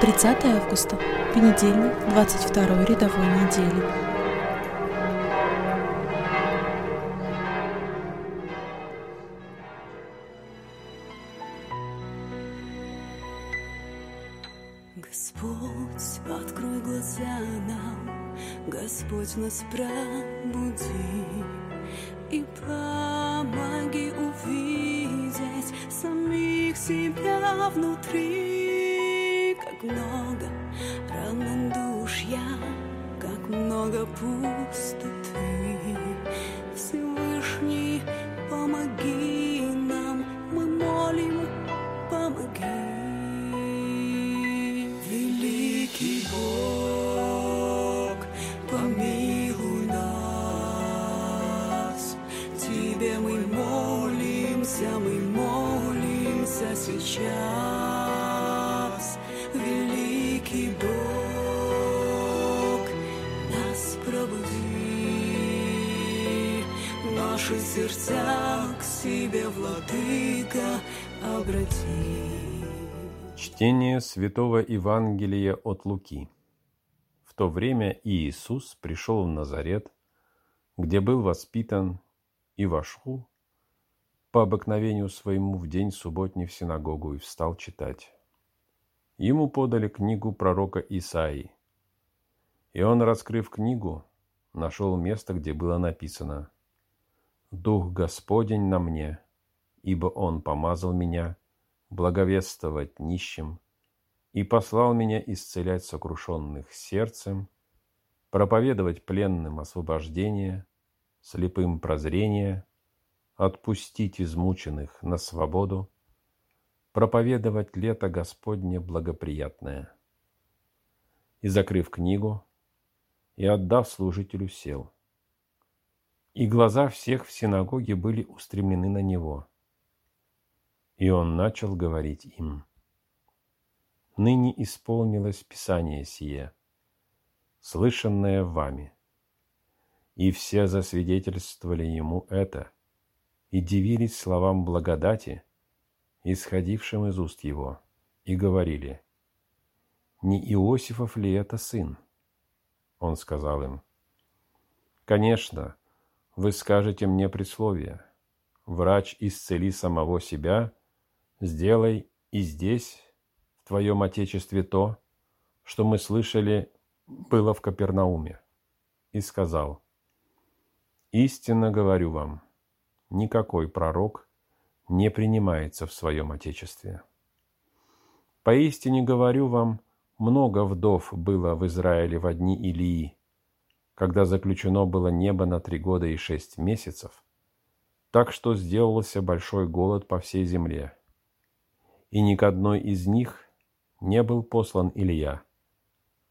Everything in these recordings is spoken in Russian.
30 августа, понедельник, 22 рядовой недели. Господь, открой глаза нам, Господь нас пробуди и помоги увидеть самих себя внутри. Как много равнодушья, как много пустоты. Всевышний, помоги нам, мы молим, помоги. Великий Бог, помилуй нас. Тебе мы молимся, мы молимся сейчас. Наши сердца к себе, Владыка, обрати. Чтение Святого Евангелия от Луки. В то время Иисус пришел в Назарет, где был воспитан, и вошел по обыкновению своему в день субботний в синагогу и встал читать. Ему подали книгу пророка Исаии. И он, раскрыв книгу, нашел место, где было написано «Дух Господень на мне, ибо Он помазал меня благовествовать нищим и послал меня исцелять сокрушенных сердцем, проповедовать пленным освобождение, слепым прозрение, отпустить измученных на свободу, проповедовать лето Господне благоприятное. И, закрыв книгу, и отдав служителю, сел. И глаза всех в синагоге были устремлены на него. И он начал говорить им. Ныне исполнилось Писание сие, слышанное вами. И все засвидетельствовали ему это, и дивились словам благодати, исходившим из уст его, и говорили, «Не Иосифов ли это сын?» Он сказал им, «Конечно, вы скажете мне присловие, врач исцели самого себя, сделай и здесь, в твоем Отечестве, то, что мы слышали было в Капернауме». И сказал, «Истинно говорю вам, никакой пророк не принимается в своем Отечестве. Поистине говорю вам, много вдов было в Израиле в одни Илии, когда заключено было небо на три года и шесть месяцев, так что сделался большой голод по всей земле. И ни к одной из них не был послан Илья,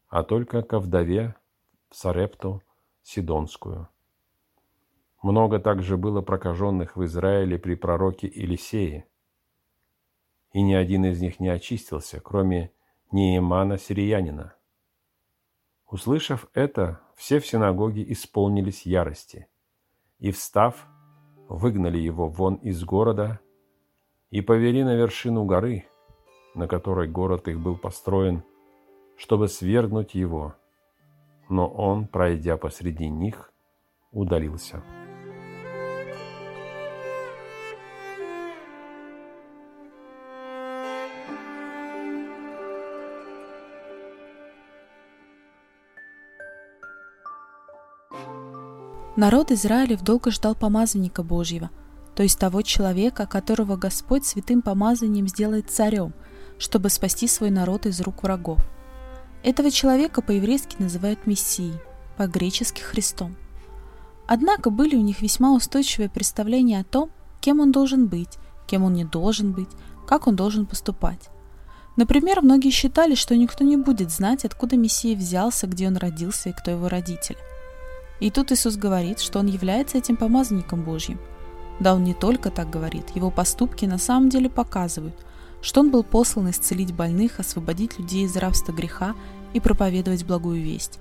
а только ко вдове в Сарепту Сидонскую. Много также было прокаженных в Израиле при пророке Елисее, и ни один из них не очистился, кроме Неемана сириянина. Услышав это, все в синагоге исполнились ярости, и, встав, выгнали его вон из города и повели на вершину горы, на которой город их был построен, чтобы свергнуть его. Но он, пройдя посреди них, удалился. Народ Израилев долго ждал помазанника Божьего, то есть того человека, которого Господь святым помазанием сделает царем, чтобы спасти свой народ из рук врагов. Этого человека по-еврейски называют Мессией, по-гречески Христом. Однако были у них весьма устойчивые представления о том, кем он должен быть, кем он не должен быть, как он должен поступать. Например, многие считали, что никто не будет знать, откуда Мессия взялся, где он родился и кто его родители. И тут Иисус говорит, что он является этим помазанником Божьим. Да, он не только так говорит, его поступки на самом деле показывают, что он был послан исцелить больных, освободить людей из рабства греха и проповедовать благую весть.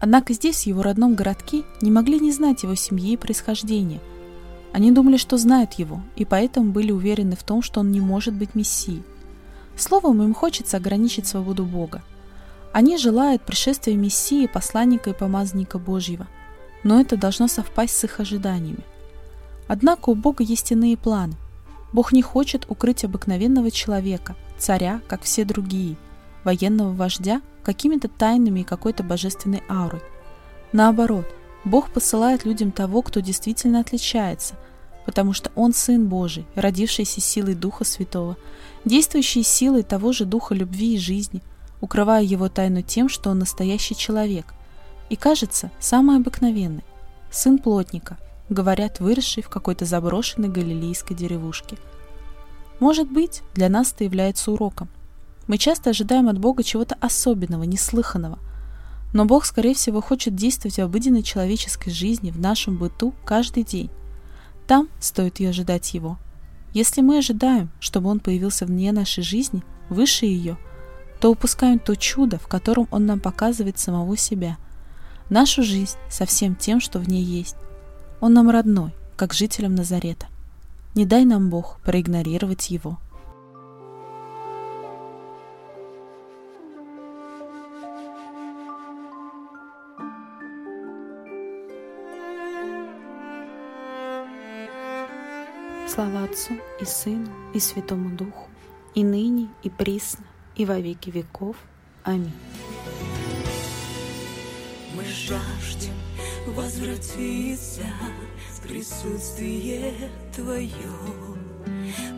Однако здесь, в его родном городке, не могли не знать его семьи и происхождения. Они думали, что знают его, и поэтому были уверены в том, что он не может быть Мессией. Словом, им хочется ограничить свободу Бога. Они желают пришествия Мессии, посланника и помазанника Божьего, но это должно совпасть с их ожиданиями. Однако у Бога есть иные планы. Бог не хочет укрыть обыкновенного человека, царя, как все другие, военного вождя, какими-то тайнами и какой-то божественной аурой. Наоборот, Бог посылает людям того, кто действительно отличается, потому что Он Сын Божий, родившийся силой Духа Святого, действующий силой того же Духа любви и жизни, укрывая его тайну тем, что он настоящий человек, и, кажется, самый обыкновенный, сын плотника, говорят, выросший в какой-то заброшенной галилейской деревушке. Может быть, для нас это является уроком. Мы часто ожидаем от Бога чего-то особенного, неслыханного, но Бог, скорее всего, хочет действовать в обыденной человеческой жизни, в нашем быту, каждый день. Там стоит и ожидать Его. Если мы ожидаем, чтобы Он появился вне нашей жизни, выше ее, то упускаем то чудо, в котором Он нам показывает самого себя, нашу жизнь со всем тем, что в ней есть. Он нам родной, как жителям Назарета. Не дай нам Бог проигнорировать Его. Слава Отцу и Сыну и Святому Духу, и ныне, и присно, и во веки веков. Аминь. Жаждем возвратиться в присутствие Твое,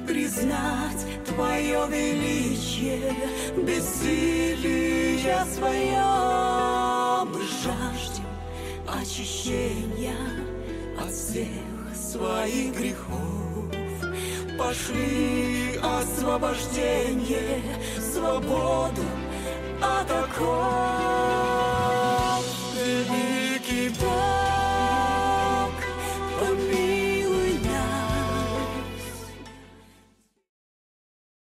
признать Твое величие, бессилие свое. Мы жаждем очищения от всех своих грехов. Пошли освобождение, свободу от оков.